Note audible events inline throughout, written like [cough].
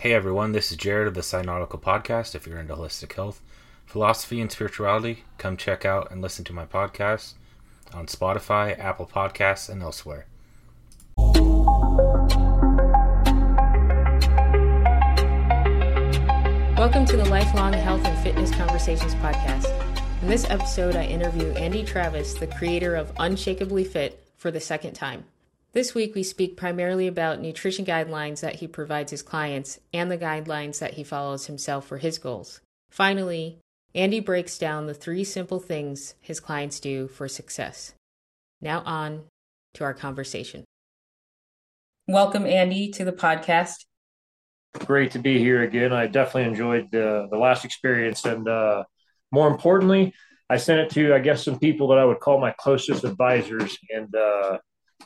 Hey everyone, this is Jared of the Cynautical Podcast. If you're into holistic health, philosophy, and spirituality, come check out and listen to my podcast on Spotify, Apple Podcasts, and elsewhere. Welcome to the Lifelong Health and Fitness Conversations podcast. In this episode, I interview Andy Travis, the creator of Unshakably Fit, for the second time. This week, we speak primarily about nutrition guidelines that he provides his clients and the guidelines that he follows himself for his goals. Finally, Andy breaks down the three simple things his clients do for success. Now, on to our conversation. Welcome, Andy, to the podcast. Great to be here again. I definitely enjoyed the, the last experience. And uh, more importantly, I sent it to, I guess, some people that I would call my closest advisors. And uh,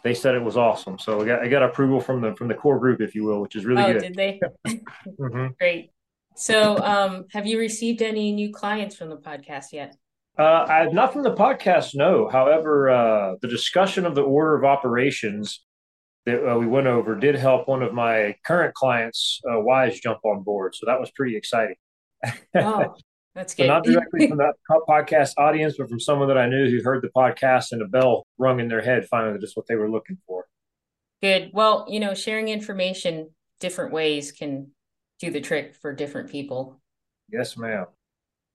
they said it was awesome. So I got I got approval from the from the core group, if you will, which is really oh, good. did they? [laughs] mm-hmm. Great. So, um, have you received any new clients from the podcast yet? Uh, I, have not from the podcast, no. However, uh, the discussion of the order of operations that uh, we went over did help one of my current clients, uh, Wise, jump on board. So that was pretty exciting. Oh, [laughs] that's good. So not directly [laughs] from that podcast audience, but from someone that I knew who heard the podcast and a bell rung in their head, finally, just what they were looking for. Good. Well, you know, sharing information different ways can do the trick for different people. Yes, ma'am.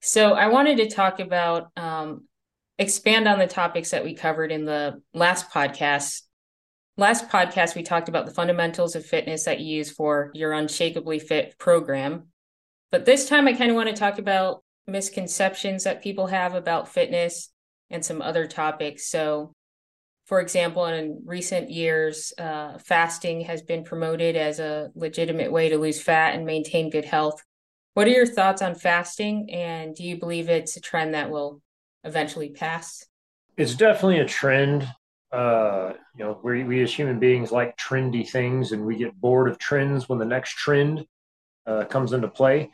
So I wanted to talk about, um, expand on the topics that we covered in the last podcast. Last podcast, we talked about the fundamentals of fitness that you use for your Unshakably Fit program. But this time, I kind of want to talk about misconceptions that people have about fitness and some other topics. So, for example, in recent years, uh, fasting has been promoted as a legitimate way to lose fat and maintain good health. What are your thoughts on fasting? And do you believe it's a trend that will eventually pass? It's definitely a trend. Uh, you know, we, we as human beings like trendy things and we get bored of trends when the next trend uh, comes into play.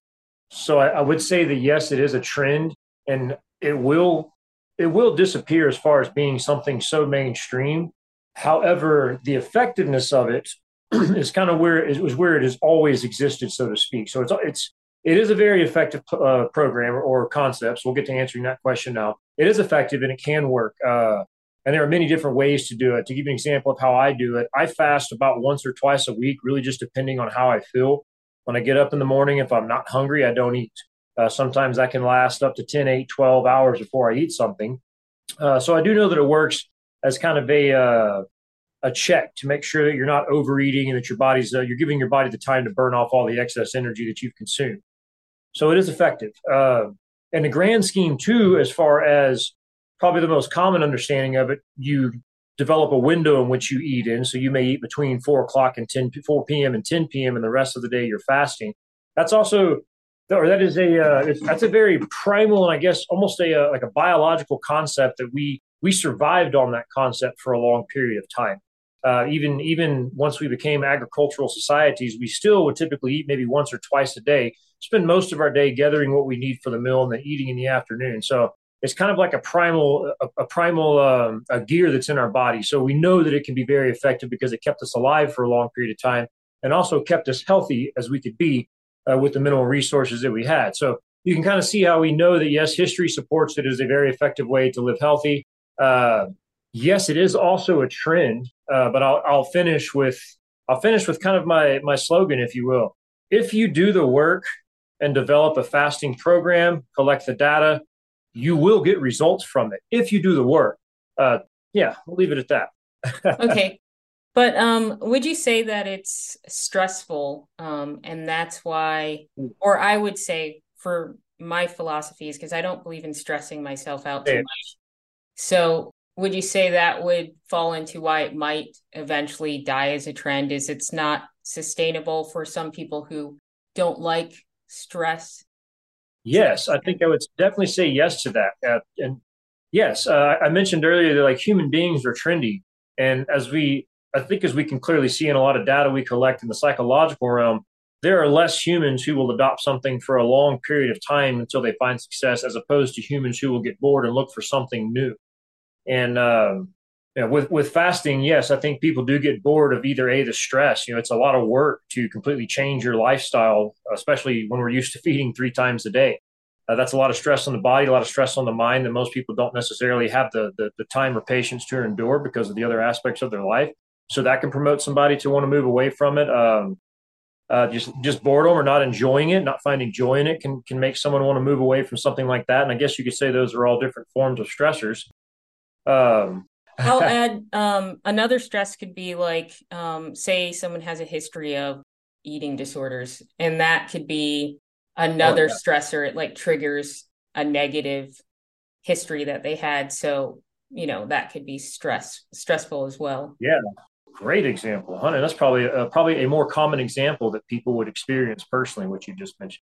So I, I would say that yes, it is a trend, and it will it will disappear as far as being something so mainstream. However, the effectiveness of it [clears throat] is kind of where it was where it has always existed, so to speak. So it's it's it is a very effective uh, program or concepts. We'll get to answering that question now. It is effective and it can work. Uh, and there are many different ways to do it. To give you an example of how I do it, I fast about once or twice a week, really just depending on how I feel. When I get up in the morning, if I'm not hungry, I don't eat. Uh, sometimes that can last up to 10, 8, 12 hours before I eat something. Uh, so I do know that it works as kind of a uh, a check to make sure that you're not overeating and that your body's uh, you're giving your body the time to burn off all the excess energy that you've consumed. So it is effective. Uh, in the grand scheme, too, as far as probably the most common understanding of it, you develop a window in which you eat in. So you may eat between four o'clock and 10, 4 p.m. and 10 p.m. and the rest of the day you're fasting. That's also, or that is a, uh, that's a very primal and I guess almost a, uh, like a biological concept that we, we survived on that concept for a long period of time. Uh, even even once we became agricultural societies, we still would typically eat maybe once or twice a day. Spend most of our day gathering what we need for the meal and then eating in the afternoon. So it's kind of like a primal a, a primal um, a gear that's in our body. So we know that it can be very effective because it kept us alive for a long period of time and also kept us healthy as we could be uh, with the minimal resources that we had. So you can kind of see how we know that yes, history supports it as a very effective way to live healthy. Uh, yes, it is also a trend, uh, but I'll, I'll finish with I'll finish with kind of my my slogan, if you will. If you do the work and develop a fasting program, collect the data, you will get results from it if you do the work. Uh, yeah, we'll leave it at that. [laughs] okay. But um, would you say that it's stressful? Um, and that's why, or I would say for my philosophies, because I don't believe in stressing myself out too much. So would you say that would fall into why it might eventually die as a trend? Is it's not sustainable for some people who don't like stress Yes, I think I would definitely say yes to that. Uh, and yes, uh, I mentioned earlier that like human beings are trendy, and as we, I think, as we can clearly see in a lot of data we collect in the psychological realm, there are less humans who will adopt something for a long period of time until they find success, as opposed to humans who will get bored and look for something new. And um, you know, with with fasting, yes, I think people do get bored of either a the stress. You know, it's a lot of work to completely change your lifestyle, especially when we're used to feeding three times a day. Uh, that's a lot of stress on the body, a lot of stress on the mind that most people don't necessarily have the, the the time or patience to endure because of the other aspects of their life. So that can promote somebody to want to move away from it. Um, uh, just just boredom or not enjoying it, not finding joy in it, can can make someone want to move away from something like that. And I guess you could say those are all different forms of stressors. Um, I'll [laughs] add um, another stress could be like, um, say, someone has a history of eating disorders, and that could be another oh, yeah. stressor. It like triggers a negative history that they had. So, you know, that could be stress stressful as well. Yeah, great example, honey. That's probably a, probably a more common example that people would experience personally, what you just mentioned.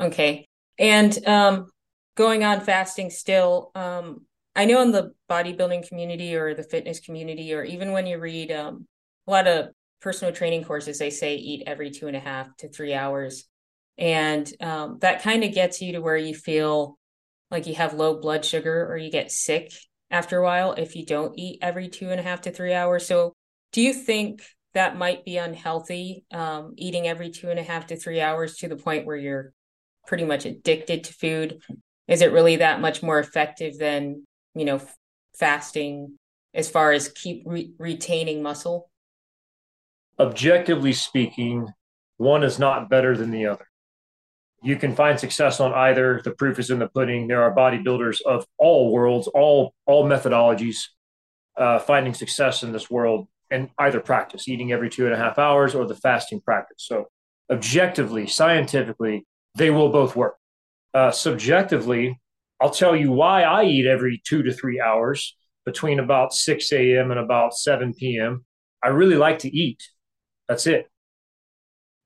Okay, and um, going on fasting still. Um, I know in the bodybuilding community or the fitness community, or even when you read um, a lot of personal training courses, they say eat every two and a half to three hours. And um, that kind of gets you to where you feel like you have low blood sugar or you get sick after a while if you don't eat every two and a half to three hours. So, do you think that might be unhealthy, um, eating every two and a half to three hours to the point where you're pretty much addicted to food? Is it really that much more effective than you know, fasting as far as keep re- retaining muscle? Objectively speaking, one is not better than the other. You can find success on either. The proof is in the pudding. There are bodybuilders of all worlds, all all methodologies, uh, finding success in this world and either practice, eating every two and a half hours, or the fasting practice. So, objectively, scientifically, they will both work. Uh, subjectively, I'll tell you why I eat every two to three hours between about 6 a.m. and about 7 p.m. I really like to eat. That's it.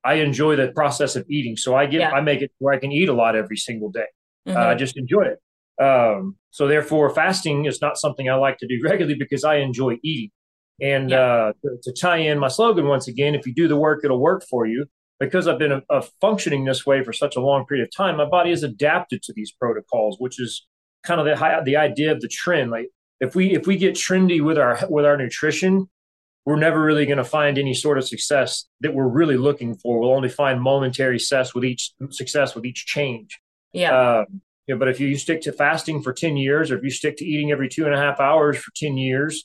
I enjoy the process of eating. So I get, yeah. I make it where I can eat a lot every single day. Mm-hmm. Uh, I just enjoy it. Um, so therefore, fasting is not something I like to do [laughs] regularly because I enjoy eating. And yeah. uh, to, to, tie in my slogan once again, if you do the work, it'll work for you because I've been a, a functioning this way for such a long period of time, my body has adapted to these protocols, which is kind of the the idea of the trend. Like if we if we get trendy with our with our nutrition, we're never really going to find any sort of success that we're really looking for. We'll only find momentary success with each success with each change. Yeah. Uh, you know, but if you stick to fasting for 10 years, or if you stick to eating every two and a half hours for 10 years,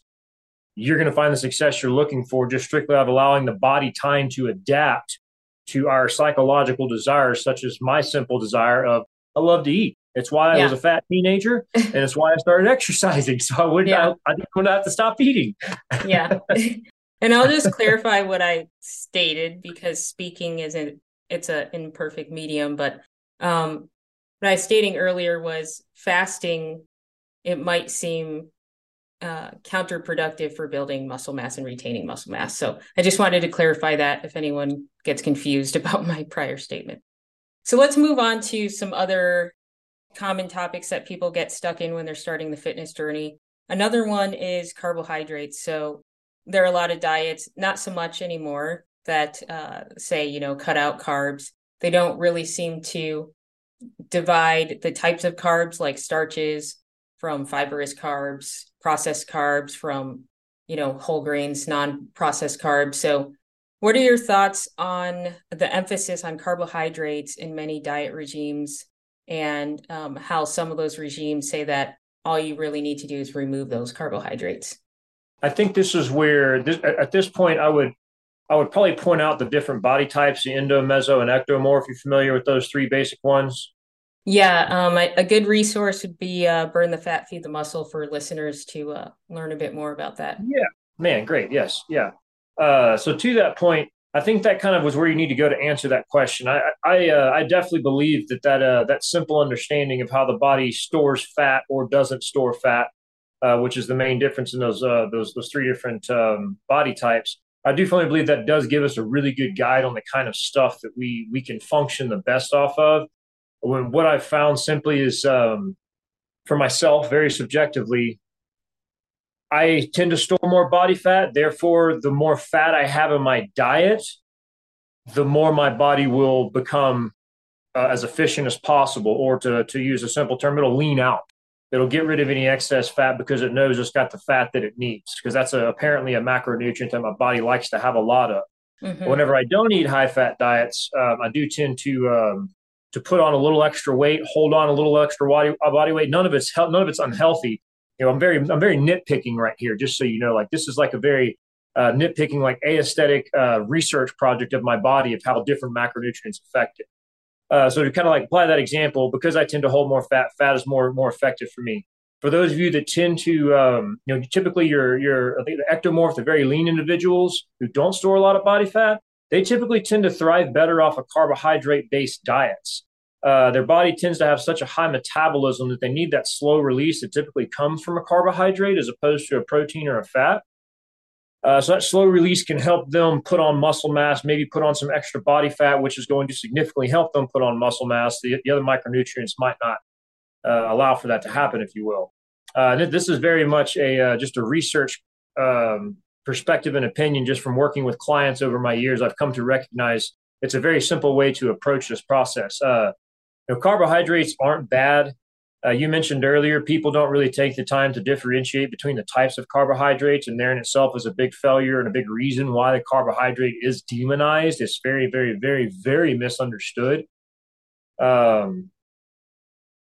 you're going to find the success you're looking for just strictly out of allowing the body time to adapt to our psychological desires, such as my simple desire of I love to eat. It's why I was a fat teenager, [laughs] and it's why I started exercising. [laughs] So I wouldn't. Yeah. I, I didn't have to stop eating. [laughs] yeah, and I'll just clarify what I stated because speaking isn't. It's an imperfect medium, but um, what I was stating earlier was fasting. It might seem uh, counterproductive for building muscle mass and retaining muscle mass. So I just wanted to clarify that if anyone gets confused [laughs] about my prior statement. So let's move on to some other common topics that people get stuck in when they're starting the fitness journey. Another one is carbohydrates. So there are a lot of diets, not so much anymore, that uh, say, you know, cut out carbs. They don't really seem to divide the types of carbs like starches from fibrous carbs, processed carbs from, you know, whole grains, non-processed carbs. So what are your thoughts on the emphasis on carbohydrates in many diet regimes and um, how some of those regimes say that all you really need to do is remove those carbohydrates? I think this is where this, at this point I would I would probably point out the different body types, the endo, meso, and ectomorph. If you're familiar with those three basic ones? Yeah, um, a, good resource would be uh, "Burn the Fat, Feed the Muscle" for listeners to uh, learn a bit more about that. Yeah, man, great. Yes, yeah. Uh, so to that point, I think that kind of was where you need to go to answer that question. I I, uh, I definitely believe that that uh, that simple understanding of how the body stores fat or doesn't store fat, uh, which is the main difference in those those those three different um, body types. I do firmly believe that does give us a really good guide on the kind of stuff that we we can function the best off of when what I've found simply is um, for myself, very subjectively, I tend to store more body fat. Therefore, the more fat I have in my diet, the more my body will become uh, as efficient as possible, or to, to use a simple term, it'll lean out. It'll get rid of any excess fat because it knows it's got the fat that it needs, because that's a, apparently a macronutrient that my body likes to have a lot of. Mm-hmm. Whenever I don't eat high fat diets, um, I do tend to um, to put on a little extra weight, hold on a little extra body, body weight. None of it's none of it's unhealthy. You know, I'm very I'm very nitpicking right here, just so you know. Like this is like a very uh, nitpicking, like aesthetic uh, research project of my body of how different macronutrients affect it. Uh, so to kind of like apply that example, because I tend to hold more fat, fat is more more effective for me. For those of you that tend to, um, you know, typically you're think the ectomorph, the very lean individuals who don't store a lot of body fat, they typically tend to thrive better off of carbohydrate based diets. Uh, their body tends to have such a high metabolism that they need that slow release that typically comes from a carbohydrate as opposed to a protein or a fat. Uh, so that slow release can help them put on muscle mass, maybe put on some extra body fat, which is going to significantly help them put on muscle mass. The, the other micronutrients might not uh, allow for that to happen, if you will. Uh, this is very much a uh, just a research um, perspective and opinion, just from working with clients over my years. I've come to recognize it's a very simple way to approach this process. Uh, you know, carbohydrates aren't bad. Uh, you mentioned earlier, people don't really take the time to differentiate between the types of carbohydrates, and there in itself is a big failure and a big reason why the carbohydrate is demonized. It's very, very, very, very misunderstood. Um,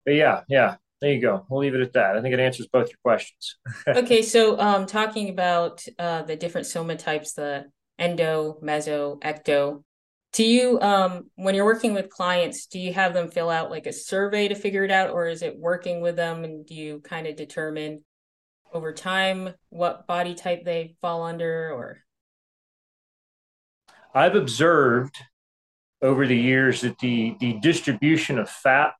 but yeah, yeah, there you go. We'll leave it at that. I think it answers both your questions. [laughs] okay, so um, talking about uh, the different soma types, the endo, meso, ecto, do you um when you're working with clients do you have them fill out like a survey to figure it out or is it working with them and do you kind of determine over time what body type they fall under or i've observed over the years that the the distribution of fat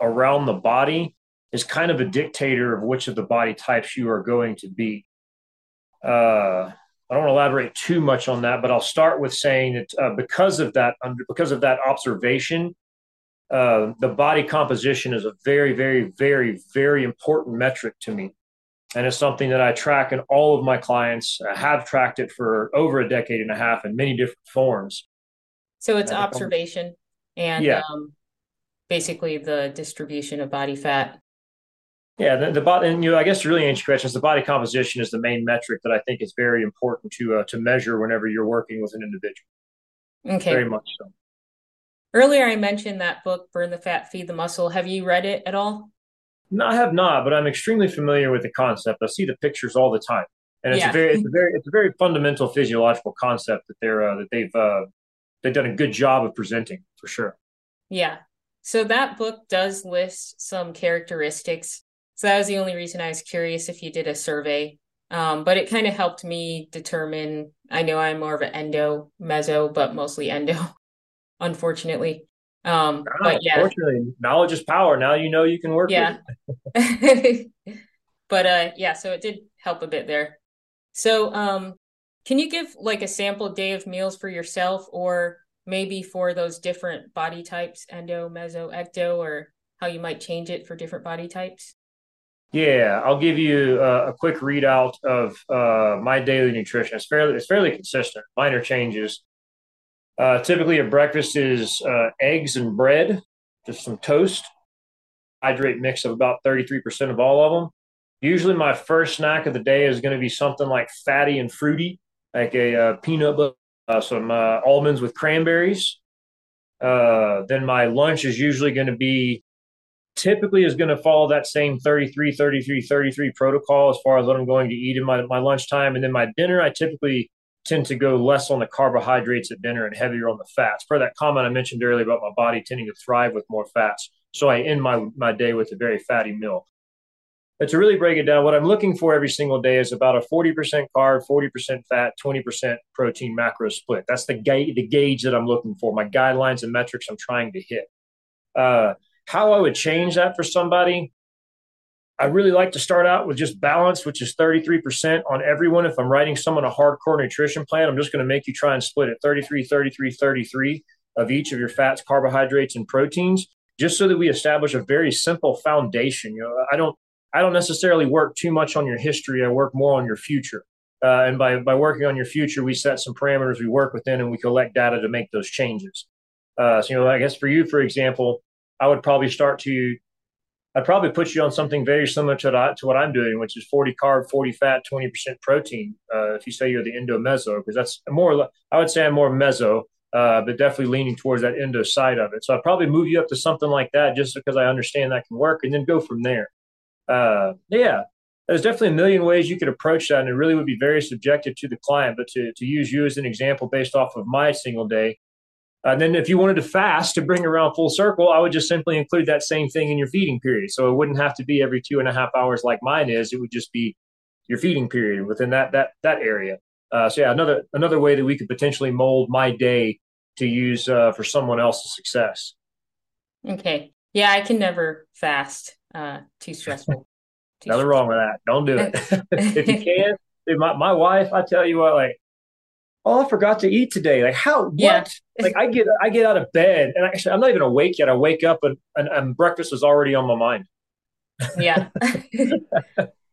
around the body is kind of a dictator of which of the body types you are going to be uh I don't want to elaborate too much on that, but I'll start with saying that uh, because of that, under, because of that observation, uh, the body composition is a very, very, very, very important metric to me, and it's something that I track in all of my clients. I have tracked it for over a decade and a half in many different forms. So it's observation and yeah. um, basically the distribution of body fat. Yeah, the, the body, and you know, I guess the really interesting question is The body composition is the main metric that I think is very important to uh, to measure whenever you're working with an individual. Okay, very much so. Earlier, I mentioned that book, "Burn the Fat, Feed the Muscle." Have you read it at all? No, I have not, but I'm extremely familiar with the concept. I see the pictures all the time, and it's yeah. a very, it's a [laughs] very, it's a very fundamental physiological concept that they're uh, that they've uh, they've done a good job of presenting for sure. Yeah. So that book does list some characteristics so that was the only reason I was curious if you did a survey. Um, but it kind of helped me determine. I know I'm more of an endo meso, but mostly endo, [laughs] unfortunately. Um, no, but yeah, unfortunately, knowledge is power. Now you know you can work. Yeah. [laughs] [laughs] but uh, yeah, so it did help a bit there. So, um, can you give like a sample day of meals for yourself, or maybe for those different body types, endo, meso, ecto, or how you might change it for different body types? Yeah, I'll give you a, a quick readout of uh, my daily nutrition. It's fairly it's fairly consistent, minor changes. Uh, typically, a breakfast is uh, eggs and bread, just some toast, hydrate mix of about thirty three percent of all of them. Usually, my first snack of the day is going to be something like fatty and fruity, like a uh, peanut butter, uh, some uh, almonds with cranberries. then my lunch is usually going to be typically is going to follow that same 33, 33, 33 protocol as far as what I'm going to eat in my, my lunchtime. And then my dinner, I typically tend to go less on the carbohydrates at dinner and heavier on the fats. Per that comment I mentioned earlier about my body tending to thrive with more fats. So I end my, my day with a very fatty meal. But to really break it down, what I'm looking for every single day is about a 40% carb, 40% fat, 20% protein macro split. That's the, ga- the gauge that I'm looking for, my guidelines and metrics I'm trying to hit. Uh, how I would change that for somebody, I really like to start out with just balance, which is 33% on everyone. If I'm writing someone a hardcore nutrition plan, I'm just going to make you try and split it 33, 33, 33 of each of your fats, carbohydrates, and proteins, just so that we establish a very simple foundation. You know, I don't I don't necessarily work too much on your history. I work more on your future. Uh, and by, by working on your future, we set some parameters we work within and we collect data to make those changes. Uh, so, you know, I guess for you, for example, I would probably start to I'd probably put you on something very similar to, that, to what I'm doing, which is 40 carb, 40 fat, 20% protein. Uh, if you say you're the endo meso, because that's more, I would say I'm more meso, uh, but definitely leaning towards that endo side of it. So I'd probably move you up to something like that just because I understand that can work and then go from there. Uh, yeah, there's definitely a million ways you could approach that, and it really would be very subjective to the client. But to, to use you as an example based off of my single day, and then if you wanted to fast to bring around full circle, I would just simply include that same thing in your feeding period. So it wouldn't have to be every two and a half hours like mine is. It would just be your feeding period within that that that area. Uh, so yeah, another another way that we could potentially mold my day to use uh, for someone else's success. Okay. Yeah, I can never fast. Uh, too stressful. [laughs] Too Nothing stressful. wrong with that. Don't do it. [laughs] [laughs] if you can, my, my wife, I tell you what, like oh, I forgot to eat today. Like how? What? Yeah. like I get I get out of bed and actually I'm not even awake yet. I wake up and, and, and breakfast is already on my mind. Yeah. [laughs]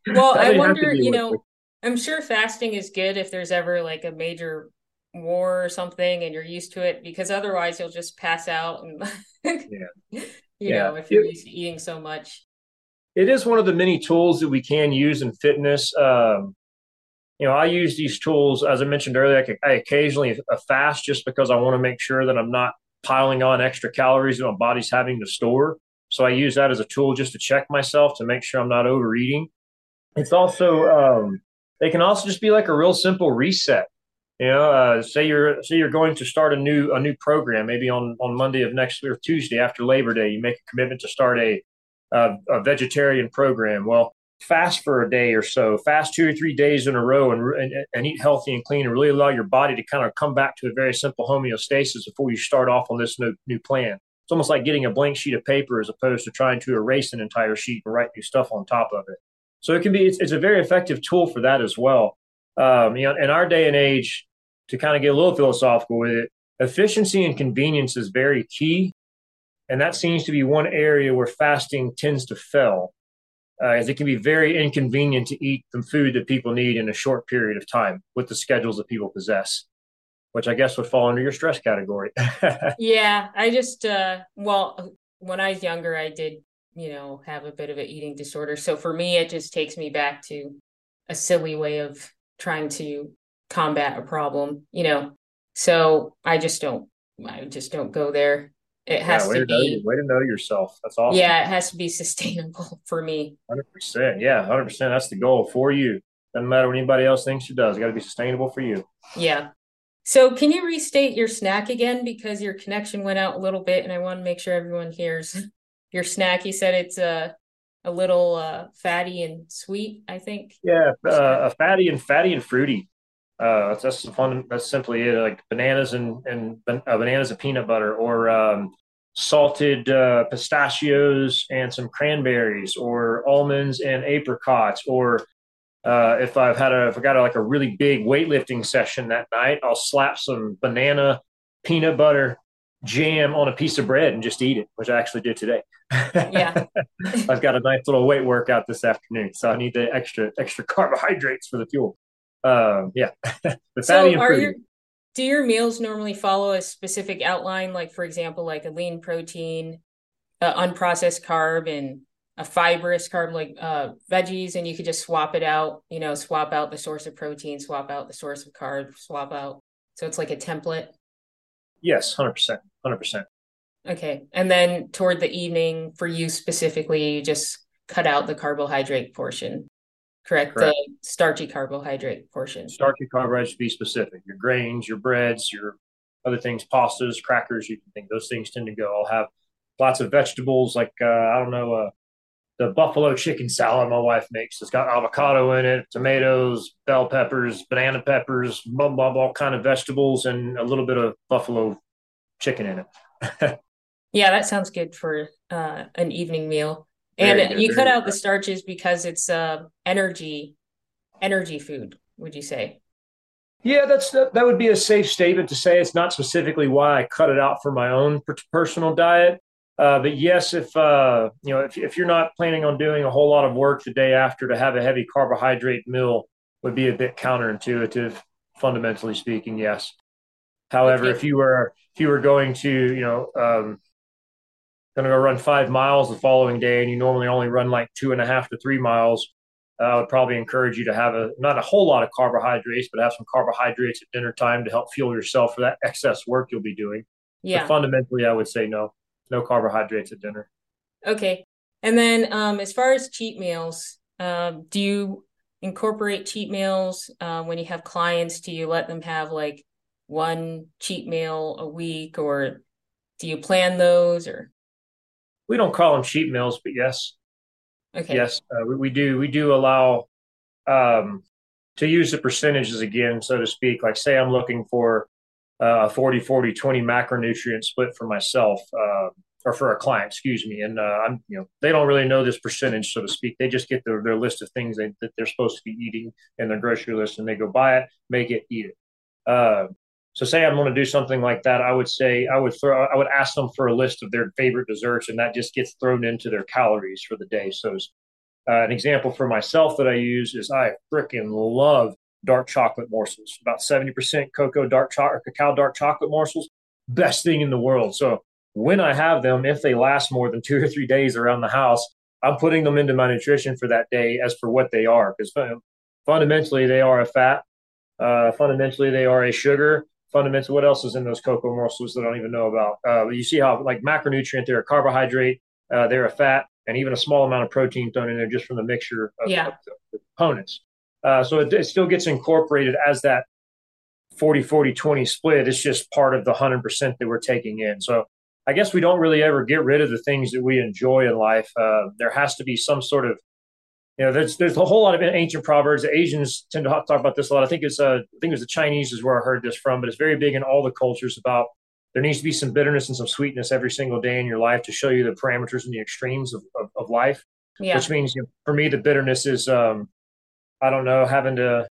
well, I wonder, you know, I'm sure fasting is good if there's ever like a major war or something and you're used to it because otherwise you'll just pass out and [laughs] yeah. you yeah. know if you're used to eating so much it is one of the many tools that we can use in fitness um, you know, I use these tools, as I mentioned earlier, I, I occasionally fast just because I want to make sure that I'm not piling on extra calories that my body's having to store. So I use that as a tool just to check myself to make sure I'm not overeating. It's also, um, they can also just be like a real simple reset. You know, uh, say you're say you're going to start a new a new program, maybe on on Monday of next or Tuesday after Labor Day, you make a commitment to start a a, a vegetarian program. Well, fast for a day or so, fast two or three days in a row, and, and, and eat healthy and clean, and really allow your body to kind of come back to a very simple homeostasis before you start off on this new, new plan. It's almost like getting a blank sheet of paper as opposed to trying to erase an entire sheet and write new stuff on top of it. So it can be it's, it's a very effective tool for that as well. Um, you know, in our day and age, to kind of get a little philosophical with it, efficiency and convenience is very key. And that seems to be one area where fasting tends to fail uh, as it can be very inconvenient to eat the food that people need in a short period of time with the schedules that people possess, which I guess would fall under your stress category. [laughs] yeah, I just, uh, well, when I was younger, I did, you know, have a bit of an eating disorder. So for me, it just takes me back to a silly way of trying to combat a problem, you know. So I just don't, I just don't go there. It has yeah, to, to be way to know yourself. That's awesome. Yeah, it has to be sustainable [laughs] for me. Hundred percent. Yeah, hundred percent. That's the goal for you. Doesn't matter what anybody else thinks it does. Got to be sustainable for you. Yeah. So can you restate your snack again because your connection went out a little bit, and I want to make sure everyone hears [laughs] your snack. You said it's a uh, a little uh, fatty and sweet. I think. Yeah, uh, a fatty and fatty and fruity. Uh, that's fun. That's simply it. Like bananas and and uh, bananas and peanut butter, or um, salted uh, pistachios and some cranberries, or almonds and apricots, or uh, if I've had a if I got a, like a really big weightlifting session that night, I'll slap some banana peanut butter jam on a piece of bread and just eat it, which I actually did today. Yeah, [laughs] I've got a nice little weight workout this afternoon, so I need the extra extra [laughs] carbohydrates for the fuel uh, yeah, [laughs] the fatty so are your, do your meals normally follow a specific outline? Like, for example, like a lean protein, uh, unprocessed carb, and a fibrous carb like uh, veggies, and you could just swap it out. You know, swap out the source of protein, swap out the source of carb, swap out. So it's like a template. Yes, hundred percent, hundred percent. Okay, and then toward the evening, for you specifically, you just cut out the carbohydrate portion. Correct. Correct. The starchy carbohydrate portion. Starchy carbohydrates to be specific. Your grains, your breads, your other things, pastas, crackers, you can think those things tend to go. I'll have lots of vegetables like uh, I don't know, uh, the buffalo chicken salad my wife makes. It's got avocado in it, tomatoes, bell peppers, banana peppers, blah blah blah, all kind of vegetables, and a little bit of buffalo chicken in it. [laughs] yeah, that sounds good for uh, an evening meal. And you cut out the starches because it's uh, energy energy food, would you say? Yeah, that's that, that would be a safe statement to say. It's not specifically why I cut it out for my own personal diet. Uh, but yes, if uh, you know, if, if you're not planning on doing a whole lot of work the day after, to have a heavy carbohydrate meal would be a bit counterintuitive, fundamentally speaking. Yes. However, okay. if you were if you were going to, you know, um, going to go run five miles the following day, and you normally only run like two and a half to three miles, uh, I would probably encourage you to have a not a whole lot of carbohydrates, but have some carbohydrates at dinner time to help fuel yourself for that excess work you'll be doing. Yeah. But fundamentally, I would say no, no carbohydrates at dinner. Okay. And then um, as far as cheat meals, um, do you incorporate cheat meals uh, when you have clients? Do you let them have like one cheat meal a week, or do you plan those? Or we don't call them cheat mills, but yes, okay, yes, uh, we, we, do. We do allow um, to use the percentages again, so to speak. Like, say, I'm looking for uh, a 40 40 20 macronutrient split for myself. Uh, or for a client, excuse me. And uh, I'm, you know, they don't really know this percentage, so to speak. They just get their, their list of things they, that they're supposed to be eating in their grocery list, and they go buy it, make it, eat it. So, say I'm going to do something like that, I would say I would throw, I would ask them for a list of their favorite desserts, and that just gets thrown into their calories for the day. So, uh, an example for myself that I use is I freaking love dark chocolate morsels. About 70% cocoa dark chocolate, cacao dark chocolate morsels, best thing in the world. So when I have them, if they last more than [laughs] two or three days around the house, I'm putting them into my nutrition for that day as for what they are. Because fundamentally, they are a fat. Uh, fundamentally, they are a sugar. Fundamentally, what else is in those cocoa morsels that I don't even know about? Uh, you see how, like macronutrient, they're a carbohydrate, uh, they're a fat, and even a small amount of protein thrown in there just from the mixture of, yeah. of the components. Uh, so it, it, still gets incorporated as that 40 40 20 split. It's just part of the 100% that we're taking in. So I guess we don't really ever get rid of the things that we enjoy in life. Uh, there has to be some sort of, you know, there's there's a whole lot of ancient proverbs. The Asians tend to talk about this a lot. I think it's uh, I think it was the Chinese is where I heard this from, but it's very big in all the cultures about there needs to be some bitterness and some sweetness every single day in your life to show you the parameters and the extremes of, of, of life. Yeah. Which means you know, for me, the bitterness is, um, I don't know, having to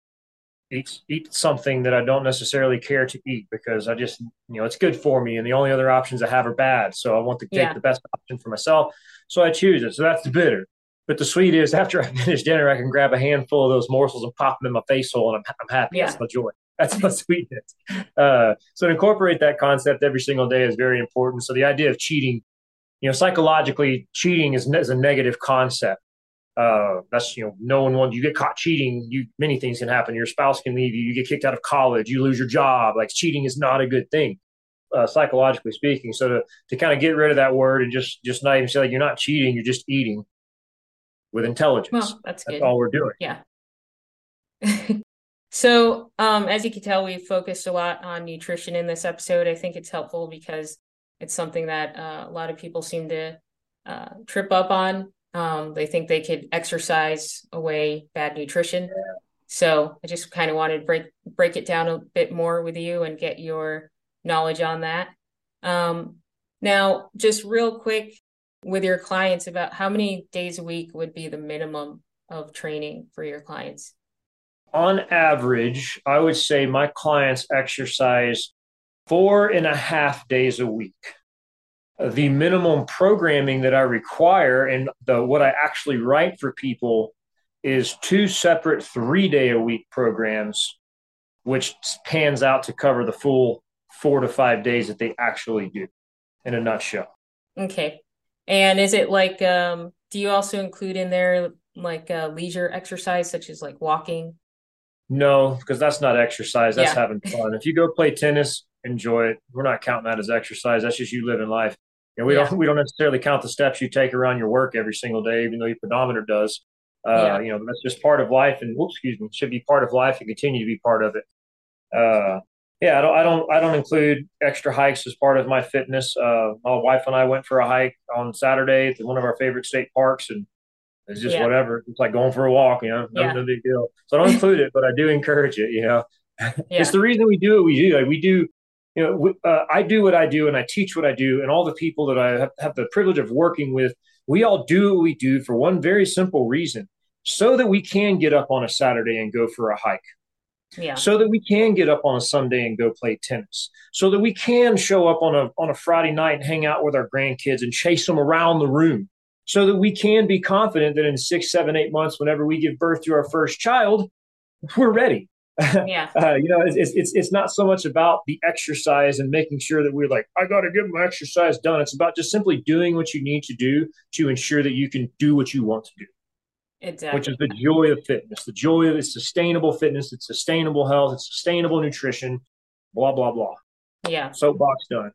eat eat something that I don't necessarily care to eat because I just you know it's good for me and the only other options I have are bad. So I want to take yeah. the best option for myself. So I choose it. So that's the bitter. But the sweet is after I [laughs] finish dinner, I can grab a handful of those morsels and pop them in my face hole, and I'm, I'm happy. Yeah. That's my joy. [laughs] That's my sweetness. Uh, so to incorporate that concept every single day is very important. So the idea of cheating, you know, psychologically, cheating is, is a negative concept. Uh, that's you know, no one wants you get caught cheating. You many things can happen. Your spouse can leave you. You get kicked out of college. You lose your job. Like cheating is not a good thing, uh, psychologically speaking. So to to kind of get rid of that word and just just not even say like you're not cheating. You're just eating with intelligence. Well, that's, that's all we're doing. Yeah. [laughs] so um, as you can tell, we focused a lot on nutrition in this episode. I think it's helpful because it's something that uh, a lot of people seem to uh, trip up on um, they think they could exercise away bad nutrition. So I just kind of wanted to break break it down a bit more with you and get your knowledge on that. Um, now, just real quick with your clients, about how many days a week would be the minimum of training for your clients? On average, I would say my clients exercise four and a half days a week the minimum programming that I require and the what I actually write for people is two separate three day a week programs, which pans out to cover the full four to five days that they actually do in a nutshell. Okay. And is it like, um, do you also include in there like uh, leisure exercise, such as like walking? No, because that's not exercise. That's yeah. having fun. If you go play tennis, enjoy it. We're not counting that as exercise. That's just you living life. Know, we yeah. don't we don't necessarily count the steps you take around your work every single day, even though your pedometer does. Uh, yeah. You know, that's just part of life, and whoops, excuse me, should be part of life and continue to be part of it. Uh, yeah, I don't, I don't, I don't include extra hikes as part of my fitness. Uh, my wife and I went for a hike on Saturday to one of our favorite state parks, and it's just yeah. whatever. It's like going for a walk, you know, no, yeah. no big deal. So I don't include it, but I do encourage it. You know, [laughs] yeah. it's the reason we do what we do. Like we do you know, uh, I do what I do and I teach what I do, and all the people that I have, have the privilege of working with, we all do what we do for one very simple reason so that we can get up on a Saturday and go for a hike. Yeah. So that we can get up on a Sunday and go play tennis. So that we can show up on a on a Friday night and hang out with our grandkids and chase them around the room. So that we can be confident that in six, seven, eight months, whenever we give birth to our first child, we're ready. [laughs] Yeah. uh, you know, it's, it's it's not so much about the exercise and making sure that we're like, I got to get my exercise done. It's about just simply doing what you need to do to ensure that you can do what you want to do. Exactly. Which is the joy of fitness. The joy of it's sustainable fitness. It's sustainable health. It's sustainable nutrition. Blah blah blah. Yeah. Soapbox done.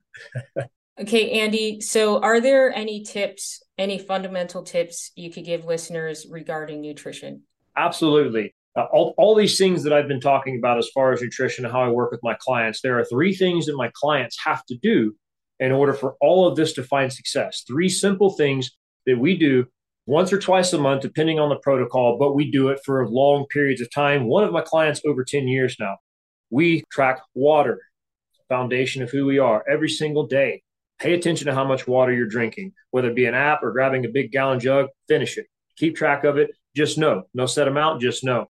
[laughs] okay, Andy. So, are there any tips, any fundamental tips you could give listeners regarding nutrition? Absolutely. Uh, all, all these things that I've been talking about as far as nutrition and how I work with my clients, there are three things that my clients have to do in order for all of this to find success. Three simple things that we do once or twice a month, depending on the protocol, but we do it for long periods of time. One of my clients over 10 years now, we track water, foundation of who we are every single day. Pay attention to how much water you're drinking, whether it be an app or grabbing a big gallon jug, finish it. Keep track of it. Just know. No set amount, just know.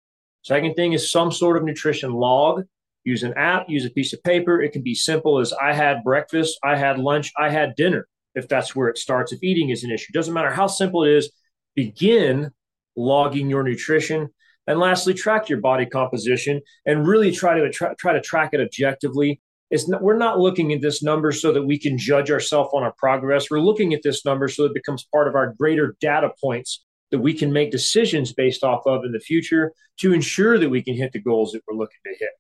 Second thing is some sort of nutrition log. Use an app, use a piece of paper. It can be simple as I had breakfast, I had lunch, I had dinner, if that's where it starts, if eating is an issue. Doesn't matter how simple it is, begin logging your nutrition. And lastly, track your body composition and really try to tra- try to track it objectively. It's not, we're not looking at this number so that we can judge ourselves on our progress. We're looking at this number so it becomes part of our greater data points that we can make decisions based off of in the future to ensure that we can hit the goals that we're looking to hit.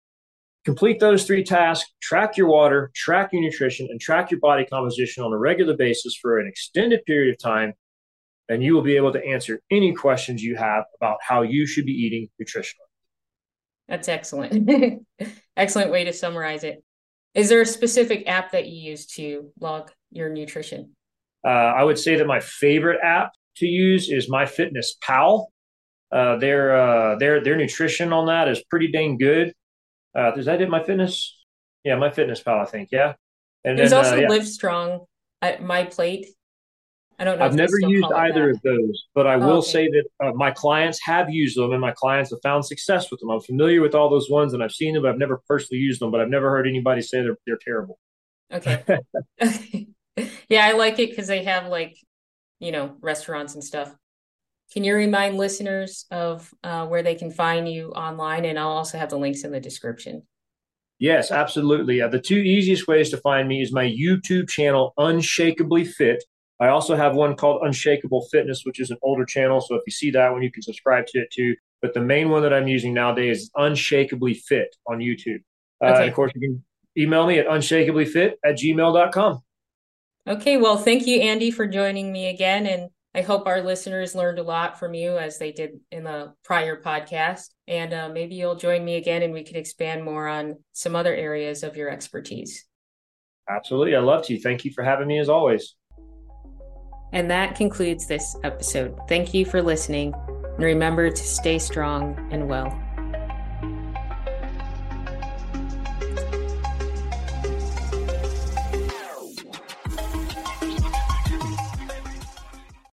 Complete those three tasks, track your water, track your nutrition, and track your body composition on a regular basis for an extended period of time, and you will be able to answer any questions you have about how you should be eating nutritionally. That's excellent. [laughs] excellent way to summarize it. Is there a specific app that you use to log your nutrition? Uh, I would say that my favorite app to use is MyFitnessPal. Uh, their uh, their their nutrition on that is pretty dang good. Uh, does that hit my fitness? Yeah, MyFitnessPal, I think. Yeah. And there's then, uh, also yeah. Livestrong at MyPlate. I don't know. I've never used either of those, but I oh, will okay. say that uh, my clients have used them, and my clients have found success with them. I'm familiar with all those ones, and I've seen them. But I've never personally used them, but I've never heard anybody say they're they're terrible. Okay. [laughs] [laughs] yeah, I like it because they have like you know, restaurants and stuff. Can you remind listeners of uh, where they can find you online? And I'll also have the links in the description. Yes, absolutely. Uh, the two easiest ways to find me is my YouTube channel, Unshakably Fit. I also have one called Unshakable Fitness, which is an older channel. So if you see that one, you can subscribe to it too. But the main one that I'm using nowadays is Unshakably Fit on YouTube. Uh, okay. of course, you can email me at unshakablyfit at gmail.com. Okay, well, thank you, Andy, for joining me again. And I hope our listeners learned a lot from you as they did in the prior podcast. And uh, maybe you'll join me again and we can expand more on some other areas of your expertise. Absolutely. I love to. Thank you for having me as always. And that concludes this episode. Thank you for listening. And remember to stay strong and well.